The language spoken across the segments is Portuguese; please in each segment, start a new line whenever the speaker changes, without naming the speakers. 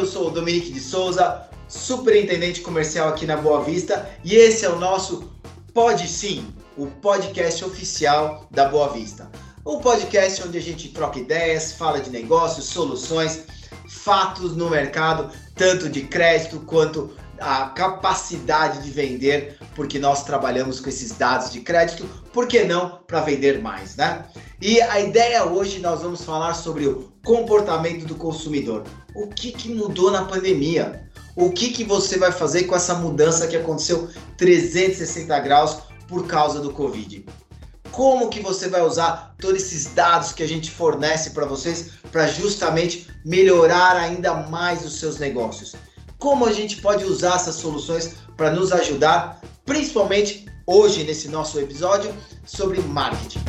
eu sou o Dominique de Souza, superintendente comercial aqui na Boa Vista, e esse é o nosso Pode Sim, o podcast oficial da Boa Vista. Um podcast onde a gente troca ideias, fala de negócios, soluções, fatos no mercado, tanto de crédito quanto a capacidade de vender, porque nós trabalhamos com esses dados de crédito, por que não para vender mais, né? E a ideia hoje nós vamos falar sobre o comportamento do consumidor. O que, que mudou na pandemia? O que, que você vai fazer com essa mudança que aconteceu 360 graus por causa do Covid? Como que você vai usar todos esses dados que a gente fornece para vocês para justamente melhorar ainda mais os seus negócios? Como a gente pode usar essas soluções para nos ajudar, principalmente hoje nesse nosso episódio sobre marketing.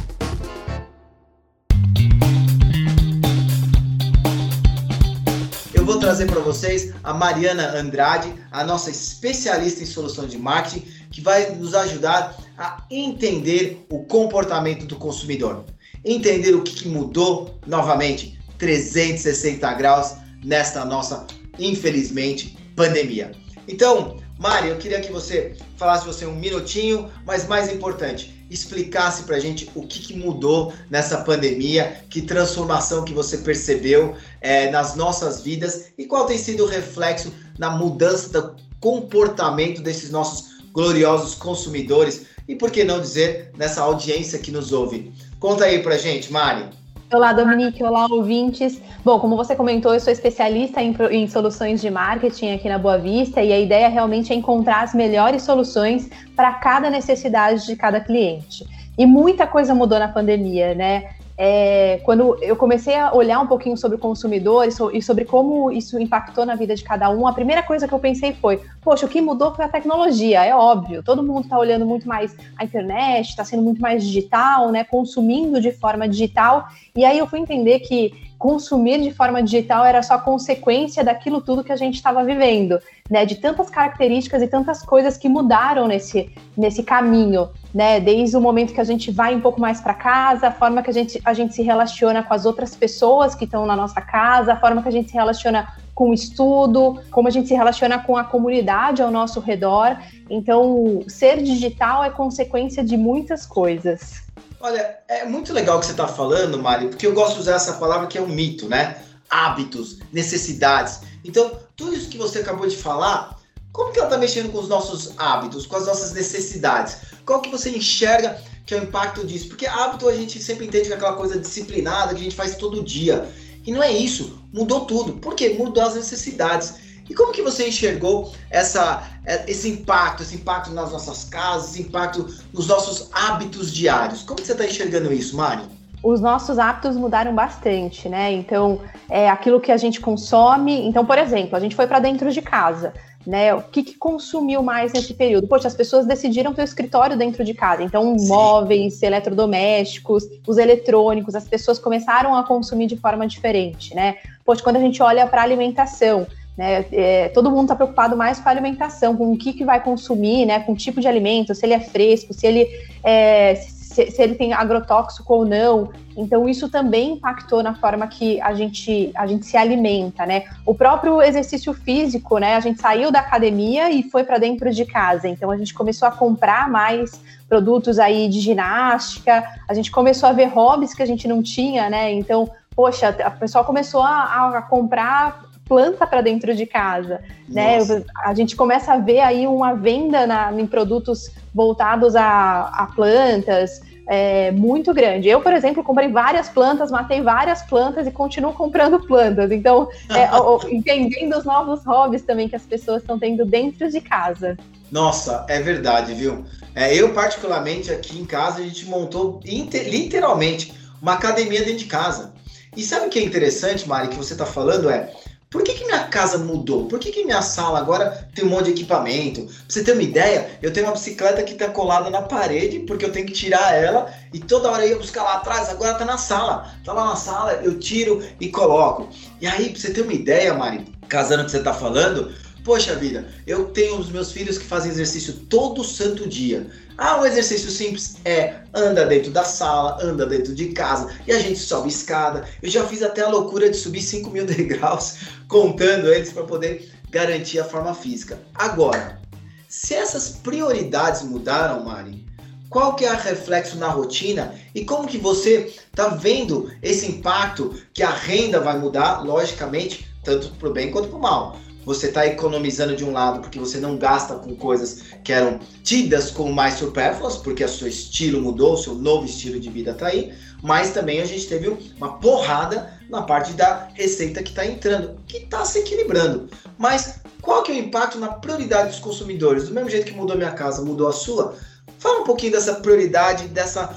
Vou trazer para vocês a Mariana Andrade, a nossa especialista em soluções de marketing, que vai nos ajudar a entender o comportamento do consumidor, entender o que mudou novamente 360 graus nesta nossa, infelizmente, pandemia. Então, Mari, eu queria que você falasse você um minutinho, mas mais importante, explicasse para a gente o que, que, mudou nessa pandemia, que transformação que você percebeu é, nas nossas vidas e qual tem sido o reflexo na mudança do comportamento desses nossos gloriosos consumidores e por que não dizer nessa audiência que nos ouve. Conta aí pra gente, Mari.
Olá, Dominique. Olá, ouvintes. Bom, como você comentou, eu sou especialista em, em, soluções de marketing aqui na Boa Vista e a ideia realmente é encontrar as melhores soluções para cada necessidade de cada cliente. E muita coisa mudou na pandemia, né? É, quando eu comecei a olhar um pouquinho sobre o consumidor e, so, sobre como isso impactou na vida de cada um, a primeira coisa que eu pensei foi: poxa, o que mudou foi a tecnologia, é óbvio. Todo mundo está olhando muito mais a internet, está sendo muito mais digital, né? Consumindo de forma digital. E aí eu fui entender que consumir de forma digital era só consequência daquilo tudo que a gente estava vivendo, né? De tantas características e tantas coisas que mudaram nesse, nesse caminho, né? Desde o momento que a gente vai um pouco mais para casa, a forma que a gente, a gente se relaciona com as outras pessoas que estão na nossa casa, a forma que a gente se relaciona com o estudo, como a gente se relaciona com a comunidade ao nosso redor. Então, ser digital é consequência de muitas coisas.
Olha, é muito legal o que você está falando, Mari, porque eu gosto de usar essa palavra que é um mito, né? Hábitos, necessidades. Então, tudo isso que você acabou de falar, como que ela está mexendo com os nossos hábitos, com as nossas necessidades? Qual que você enxerga que é o impacto disso? Porque hábito a gente sempre entende que é aquela coisa disciplinada que a gente faz todo dia. E não é isso. Mudou tudo. Por quê? Mudou as necessidades. E como que você enxergou essa, é, esse impacto, esse impacto nas nossas casas, esse impacto nos nossos hábitos diários? Como que você está enxergando isso, Mari?
os nossos hábitos mudaram bastante, né? Então, é aquilo que a gente consome. Então, por exemplo, a gente foi para dentro de casa, né? O que, que, consumiu mais nesse período? Poxa, as pessoas decidiram ter o escritório dentro de casa. Então, Sim. móveis, eletrodomésticos, os eletrônicos, as pessoas começaram a consumir de forma diferente, né? Poxa, quando a gente olha para alimentação, né? É, todo mundo está preocupado mais com a alimentação, com o que, que vai consumir, né? com o tipo de alimento, se ele é fresco, se ele, é, se, se, ele tem agrotóxico ou não. Então, isso também impactou na forma que a gente, a gente se alimenta. Né? O próprio exercício físico, né? a gente saiu da academia e foi para dentro de casa. Então, a gente começou a comprar mais produtos aí de ginástica, a gente começou a ver hobbies que a gente não tinha, né? Então, poxa, o pessoal começou a, a comprar planta para dentro de casa, né? A gente começa a ver aí uma venda na, em produtos voltados a, a plantas é, muito grande. Eu, por exemplo, comprei várias plantas, matei várias plantas e continuo comprando plantas. Então, é, entendendo os novos hobbies também que as pessoas estão tendo dentro de casa.
Nossa, é verdade, viu? É, eu, particularmente, aqui em casa, a gente montou literalmente uma academia dentro de casa. E sabe o que é interessante, Mari, que você está falando? É por que, que minha casa mudou? Por que, que minha sala agora tem um monte de equipamento? Pra você ter uma ideia, eu tenho uma bicicleta que tá colada na parede, porque eu tenho que tirar ela e toda hora eu ia buscar lá atrás, agora tá na sala. Tá lá na sala, eu tiro e coloco. E aí, pra você ter uma ideia, Mari, casando que você tá falando, Poxa vida, eu tenho os meus filhos que fazem exercício todo santo dia. Ah, um exercício simples é anda dentro da sala, anda dentro de casa e a gente sobe escada. Eu já fiz até a loucura de subir 5 mil degraus contando eles para poder garantir a forma física. Agora, se essas prioridades mudaram, Mari, qual que é o reflexo na rotina e como que você está vendo esse impacto que a renda vai mudar, logicamente, tanto para o bem quanto para o mal você está economizando de um lado porque você não gasta com coisas que eram tidas como mais supérfluas, porque o seu estilo mudou, o seu novo estilo de vida está aí, mas também a gente teve uma porrada na parte da receita que está entrando, que está se equilibrando. Mas qual que é o impacto na prioridade dos consumidores? Do mesmo jeito que mudou minha casa, mudou a sua? Fala um pouquinho dessa prioridade, dessa,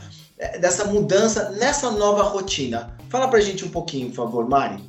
dessa mudança nessa nova rotina. Fala pra gente um pouquinho, por favor, Mari.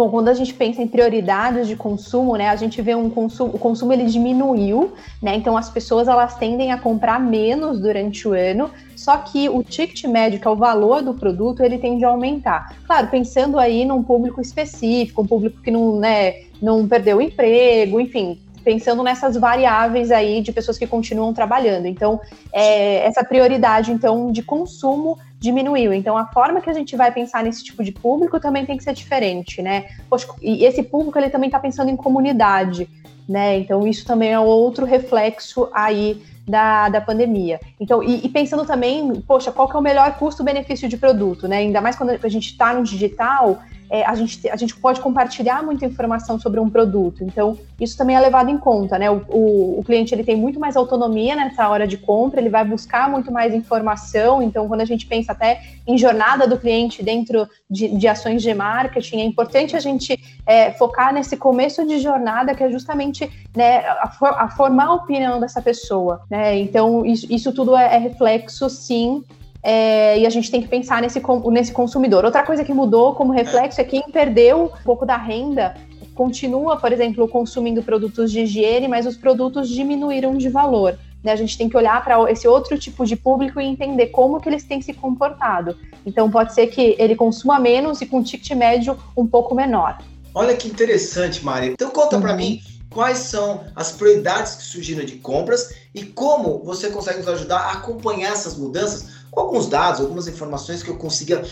Bom, quando a gente pensa em prioridades de consumo, né, a gente vê um consumo, o consumo ele diminuiu, né? Então as pessoas elas tendem a comprar menos durante o ano, só que o ticket médio, que é o valor do produto, ele tende a aumentar. Claro, pensando aí num público específico, um público que não, né, não perdeu o emprego, enfim, pensando nessas variáveis aí de pessoas que continuam trabalhando. Então, é, essa prioridade então de consumo diminuiu. Então, a forma que a gente vai pensar nesse tipo de público também tem que ser diferente, né? Poxa, e esse público ele também está pensando em comunidade, né? Então, isso também é outro reflexo aí da, da pandemia. Então, e, e, pensando também, poxa, qual que é o melhor custo-benefício de produto, né? Ainda mais quando a gente está no digital, é, a, gente, a gente pode compartilhar muita informação sobre um produto. Então, isso também é levado em conta, né? O, o, o, cliente ele tem muito mais autonomia nessa hora de compra, ele vai buscar muito mais informação. Então, quando a gente pensa até em jornada do cliente dentro de, de ações de marketing, é importante a gente é, focar nesse começo de jornada, que é justamente né, a, a formar a opinião dessa pessoa. Né? Então, isso, isso tudo é, é reflexo, sim, é, e a gente tem que pensar nesse, nesse consumidor. Outra coisa que mudou como reflexo é quem perdeu um pouco da renda continua, por exemplo, consumindo produtos de higiene, mas os produtos diminuíram de valor. Né? A gente tem que olhar para esse outro tipo de público e entender como que eles têm se comportado. Então pode ser que ele consuma menos e com ticket médio um pouco menor.
Olha que interessante, Mari. Então conta uhum. para mim quais são as prioridades que surgiram de compras e como você consegue nos ajudar a acompanhar essas mudanças com alguns dados, algumas informações que eu consiga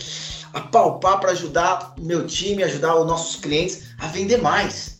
apalpar para ajudar o meu time, ajudar os nossos clientes a vender mais.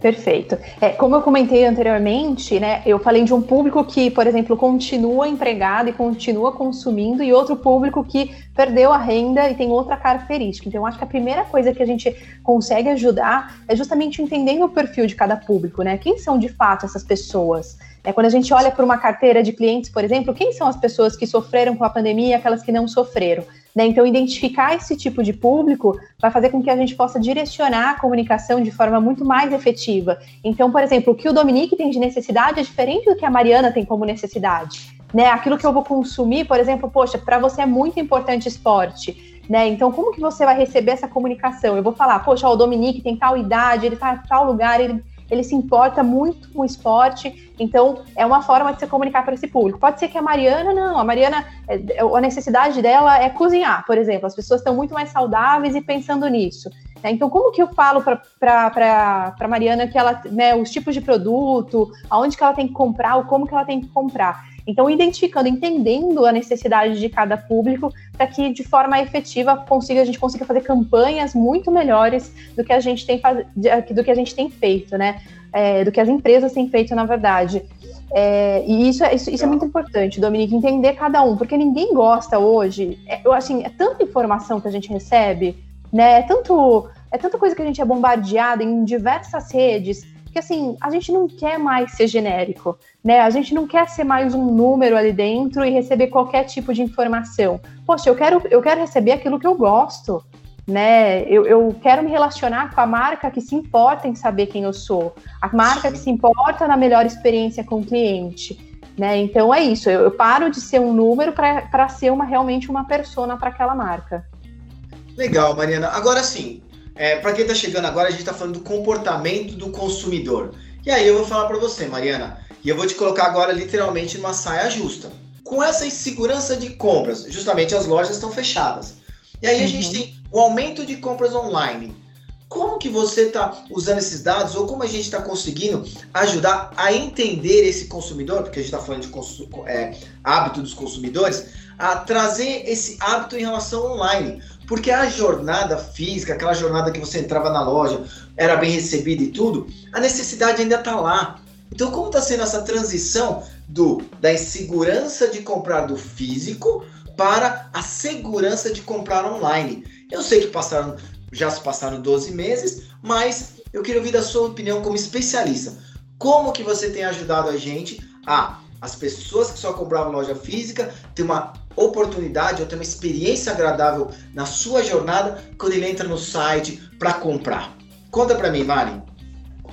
Perfeito. É, como eu comentei anteriormente, né, eu falei de um público que, por exemplo, continua empregado e continua consumindo, e outro público que perdeu a renda e tem outra característica. Então, acho que a primeira coisa que a gente consegue ajudar é justamente entendendo o perfil de cada público, né? Quem são de fato essas pessoas? É, quando a gente olha para uma carteira de clientes, por exemplo, quem são as pessoas que sofreram com a pandemia e aquelas que não sofreram? Né? Então, identificar esse tipo de público vai fazer com que a gente possa direcionar a comunicação de forma muito mais efetiva. Então, por exemplo, o que o Dominique tem de necessidade é diferente do que a Mariana tem como necessidade. Né? Aquilo que eu vou consumir, por exemplo, poxa, para você é muito importante esporte. Né? Então, como que você vai receber essa comunicação? Eu vou falar, poxa, o Dominique tem tal idade, ele está em tal lugar, ele ele se importa muito com o esporte, então é uma forma de se comunicar para esse público. Pode ser que a Mariana, não, a Mariana, é, a necessidade dela é cozinhar, por exemplo, as pessoas estão muito mais saudáveis e pensando nisso. Né? Então, como que eu falo para Mariana que ela, né, os tipos de produto, aonde que ela tem que comprar, ou como que ela tem que comprar? Então, identificando, entendendo a necessidade de cada público, para que de forma efetiva consiga, a gente consiga fazer campanhas muito melhores do que a gente tem, faz, do que a gente tem feito, né? É, do que as empresas têm feito, na verdade. É, e isso é, isso, isso, é muito importante, Dominique, entender cada um, porque ninguém gosta hoje. É, eu assim, é tanta informação que a gente recebe, né? É tanto, é tanta coisa que a gente é bombardeado em diversas redes porque assim, a gente não quer mais ser genérico, né? A gente não quer ser mais um número ali dentro e receber qualquer tipo de informação. Poxa, eu quero, eu quero receber aquilo que eu gosto, né? Eu, eu quero me relacionar com a marca que se importa em saber quem eu sou, a marca que se importa na melhor experiência com o cliente. Né? Então é isso, eu, eu paro de ser um número para ser uma realmente uma persona para aquela marca.
Legal, Mariana. Agora sim, é, para quem está chegando agora, a gente está falando do comportamento do consumidor. E aí eu vou falar para você, Mariana, e eu vou te colocar agora literalmente numa saia justa. Com essa insegurança de compras, justamente as lojas estão fechadas. E aí a gente uhum. tem o aumento de compras online. Como que você está usando esses dados ou como a gente está conseguindo ajudar a entender esse consumidor, porque a gente está falando de é, hábito dos consumidores, a trazer esse hábito em relação online. Porque a jornada física, aquela jornada que você entrava na loja, era bem recebida e tudo, a necessidade ainda está lá. Então, como está sendo essa transição do da insegurança de comprar do físico para a segurança de comprar online? Eu sei que passaram, já se passaram 12 meses, mas eu queria ouvir da sua opinião como especialista. Como que você tem ajudado a gente a as pessoas que só compravam loja física ter uma oportunidade ou ter uma experiência agradável na sua jornada quando ele entra no site para comprar? Conta para mim, Mari.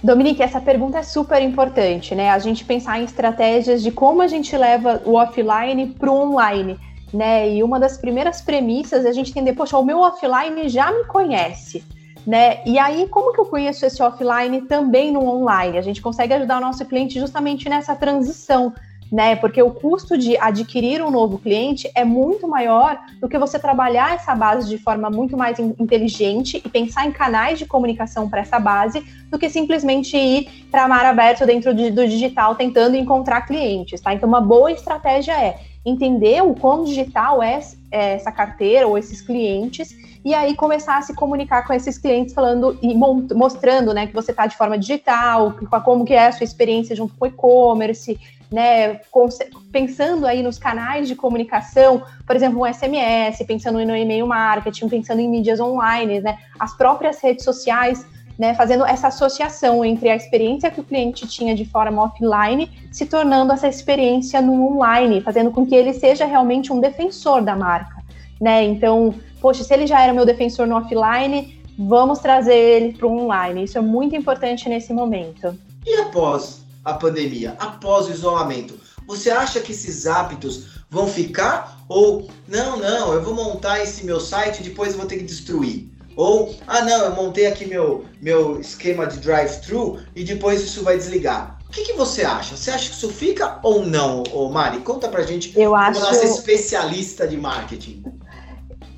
Dominique, essa pergunta é super importante, né? A gente pensar em estratégias de como a gente leva o offline para o online, né? E uma das primeiras premissas é a gente entender, poxa, o meu offline já me conhece, né? E aí, como que eu conheço esse offline também no online? A gente consegue ajudar o nosso cliente justamente nessa transição né? Porque o custo de adquirir um novo cliente é muito maior do que você trabalhar essa base de forma muito mais inteligente e pensar em canais de comunicação para essa base do que simplesmente ir para mar aberto dentro de, do digital tentando encontrar clientes, tá? Então, uma boa estratégia é entender o quão digital é, é essa carteira ou esses clientes e aí começar a se comunicar com esses clientes falando e mostrando, né, que você está de forma digital, como que é a sua experiência junto com o e-commerce, né, pensando aí nos canais de comunicação, por exemplo, um SMS, pensando no e-mail marketing, pensando em mídias online, né, as próprias redes sociais, né, fazendo essa associação entre a experiência que o cliente tinha de forma offline, se tornando essa experiência no online, fazendo com que ele seja realmente um defensor da marca, né? Então, poxa, se ele já era meu defensor no offline, vamos trazer ele para o online. Isso é muito importante nesse momento.
E após a pandemia, após o isolamento, você acha que esses hábitos vão ficar? Ou, não, não, eu vou montar esse meu site e depois eu vou ter que destruir? Ou, ah, não, eu montei aqui meu, meu esquema de drive-thru e depois isso vai desligar. O que, que, você acha? Você acha que isso fica ou não, ô Mari? Conta pra gente
eu como acho...
nossa especialista de marketing.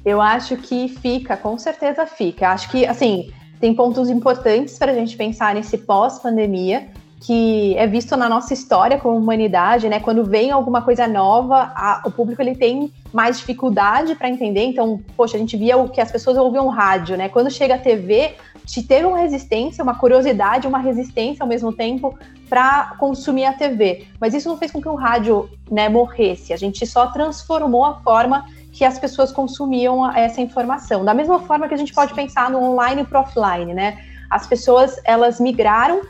Eu acho que fica, com certeza fica. Acho que, assim, tem pontos importantes para a gente pensar nesse pós-pandemia que é visto na nossa história como humanidade, né? Quando vem alguma coisa nova, a, o público ele tem mais dificuldade para entender. Então, poxa, a gente via o que as pessoas ouviam rádio, né? Quando chega a TV, te teve uma resistência, uma curiosidade, uma resistência ao mesmo tempo para consumir a TV. Mas isso não fez com que o rádio, né, morresse. A gente só transformou a forma que as pessoas consumiam essa informação. Da mesma forma que a gente pode pensar no online e pro offline, né? As pessoas elas migraram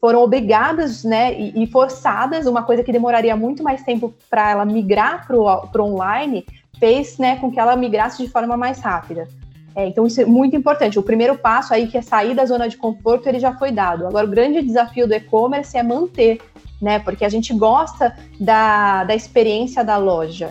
foram obrigadas, né, e, forçadas, uma coisa que demoraria muito mais tempo para ela migrar para o online, fez, né, com que ela migrasse de forma mais rápida. É, então isso é muito importante. O primeiro passo aí, que é sair da zona de conforto, ele já foi dado. Agora, o grande desafio do e-commerce é manter, né, porque a gente gosta da, da experiência da loja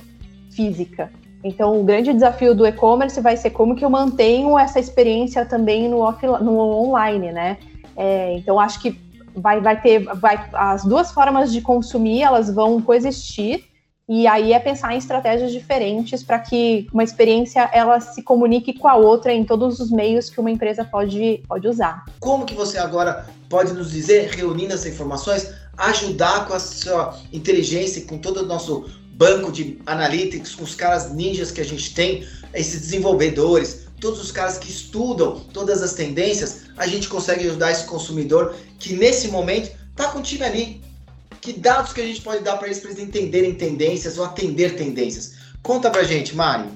física. Então, o grande desafio do e-commerce vai ser como que eu mantenho essa experiência também no, offline, no online, né? É, então, acho que vai, vai ter vai, as duas formas de consumir, elas vão coexistir. E aí é pensar em estratégias diferentes para que uma experiência ela se comunique com a outra em todos os meios que uma empresa pode, pode usar.
Como que você agora pode nos dizer, reunindo essas informações, ajudar com a sua inteligência, com todo o nosso banco de analytics, com os caras ninjas que a gente tem, esses desenvolvedores, todos os caras que estudam todas as tendências, a gente consegue ajudar esse consumidor que nesse momento está contigo ali. Que dados que a gente pode dar para eles para eles entenderem tendências ou atender tendências? Conta pra gente, Mari.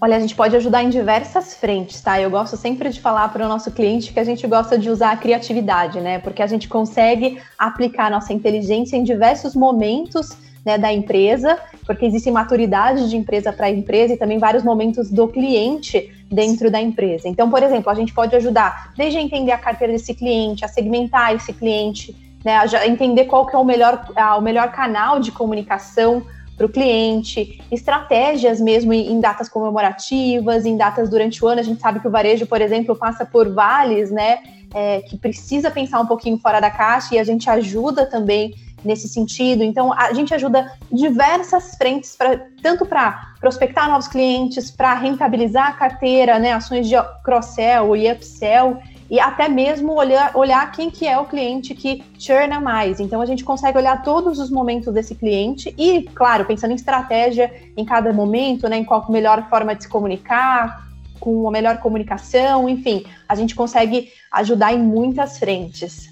Olha, a gente pode ajudar em diversas frentes, tá? Eu gosto sempre de falar para o nosso cliente que a gente gosta de usar a criatividade, né? Porque a gente consegue aplicar nossa inteligência em diversos momentos né, da empresa, porque existe maturidade de empresa para empresa e também vários momentos do cliente dentro da empresa. Então, por exemplo, a gente pode ajudar desde a entender a carteira desse cliente, a segmentar esse cliente, né, a entender qual que é o melhor, o melhor canal de comunicação para o cliente, estratégias mesmo em, em datas comemorativas, em datas durante o ano. A gente sabe que o varejo, por exemplo, passa por vales, né? É, que precisa pensar um pouquinho fora da caixa e a gente ajuda também nesse sentido. Então, a gente ajuda diversas frentes, pra, tanto para prospectar novos clientes, para rentabilizar a carteira, né, ações de cross-sell e upsell, e até mesmo olhar, olhar quem que é o cliente que churna mais. Então a gente consegue olhar todos os momentos desse cliente e, claro, pensando em estratégia em cada momento, né, em qual a melhor forma de se comunicar, com a melhor comunicação, enfim, a gente consegue ajudar em muitas frentes.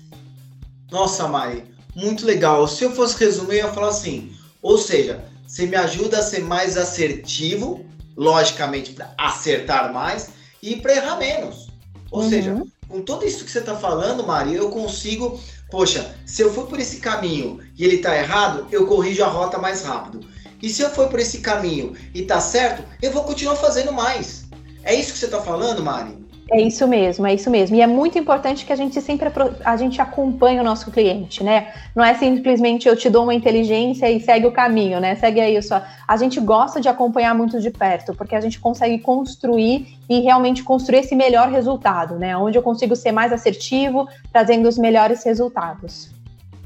Nossa, Mari, muito legal. Se eu fosse resumir, eu ia falar assim, ou seja, você me ajuda a ser mais assertivo, logicamente para acertar mais e para errar menos. Ou uhum. seja, com tudo isso que você está falando, Mari, eu consigo, poxa, se eu for por esse caminho e ele está errado, eu corrijo a rota mais rápido. E se eu for por esse caminho e está certo, eu vou continuar fazendo mais. É isso que você está falando, Mari?
É isso mesmo, é isso mesmo. E é muito importante que a gente sempre a gente acompanhe o nosso cliente, né? Não é simplesmente eu te dou uma inteligência e segue o caminho, né? Segue aí só. A gente gosta de acompanhar muito de perto, porque a gente consegue construir e realmente construir esse melhor resultado, né? Onde eu consigo ser mais assertivo, trazendo os melhores resultados.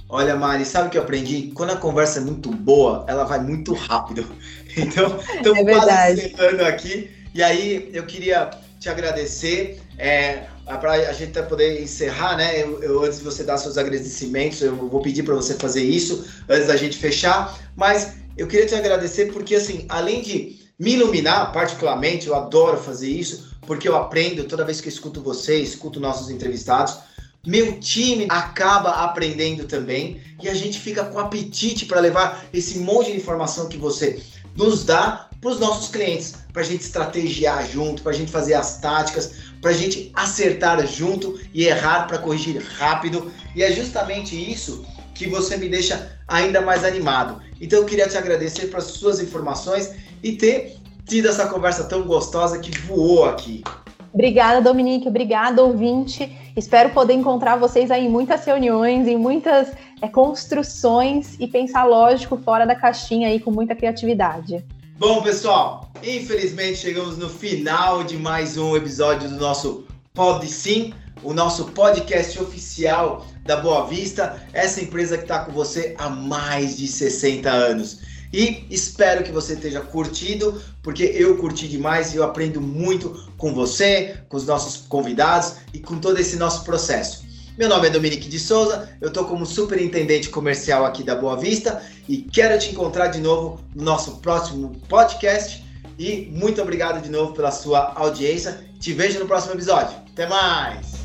Olha, Mari, sabe o que eu aprendi? Quando a conversa é muito boa, ela vai muito rápido. Então, estamos é quase encerrando aqui. E aí, eu queria te agradecer. É, para a gente poder encerrar, né? Eu, eu, antes de você dar seus agradecimentos, eu vou pedir para você fazer isso antes da gente fechar. Mas eu queria te agradecer porque, assim, além de me iluminar, particularmente, eu adoro fazer isso, porque eu aprendo toda vez que escuto você, escuto nossos entrevistados. Meu time acaba aprendendo também e a gente fica com apetite para levar esse monte de informação que você nos dá para os nossos clientes, para a gente estrategiar junto, para a gente fazer as táticas, para a gente acertar junto e errar para corrigir rápido. E é justamente isso que você me deixa ainda mais animado. Então eu queria te agradecer pelas suas informações e ter tido essa conversa tão gostosa que voou aqui.
Obrigada, Dominique. Obrigada, ouvinte. Espero poder encontrar vocês aí em muitas reuniões, em muitas é, construções e pensar lógico fora da caixinha aí com muita criatividade.
Bom, pessoal, infelizmente chegamos no final de mais um episódio do nosso Pod Sim, o nosso podcast oficial da Boa Vista, essa empresa que está com você há mais de 60 anos. E espero que você tenha curtido, porque eu curti demais e eu aprendo muito com você, com os nossos convidados e com todo esse nosso processo. Meu nome é Dominique de Souza, eu estou como superintendente comercial aqui da Boa Vista e quero te encontrar de novo no nosso próximo podcast. E muito obrigado de novo pela sua audiência. Te vejo no próximo episódio. Até mais!